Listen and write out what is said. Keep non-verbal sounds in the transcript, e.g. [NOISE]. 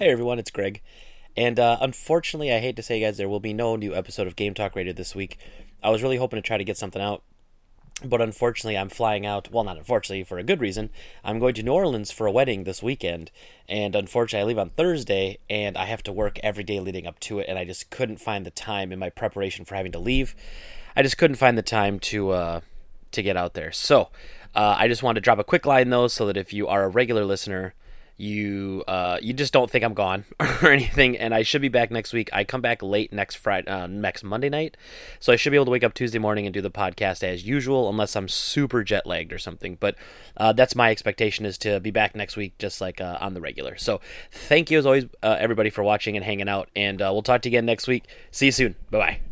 Hey everyone, it's Greg. And uh, unfortunately, I hate to say, guys, there will be no new episode of Game Talk Radio this week. I was really hoping to try to get something out, but unfortunately, I'm flying out. Well, not unfortunately, for a good reason. I'm going to New Orleans for a wedding this weekend, and unfortunately, I leave on Thursday, and I have to work every day leading up to it, and I just couldn't find the time in my preparation for having to leave. I just couldn't find the time to uh, to get out there. So, uh, I just wanted to drop a quick line though, so that if you are a regular listener you uh, you just don't think I'm gone [LAUGHS] or anything. And I should be back next week. I come back late next Friday, uh, next Monday night, so I should be able to wake up Tuesday morning and do the podcast as usual, unless I'm super jet lagged or something. But uh, that's my expectation is to be back next week, just like uh, on the regular. So thank you as always, uh, everybody, for watching and hanging out, and uh, we'll talk to you again next week. See you soon. Bye bye.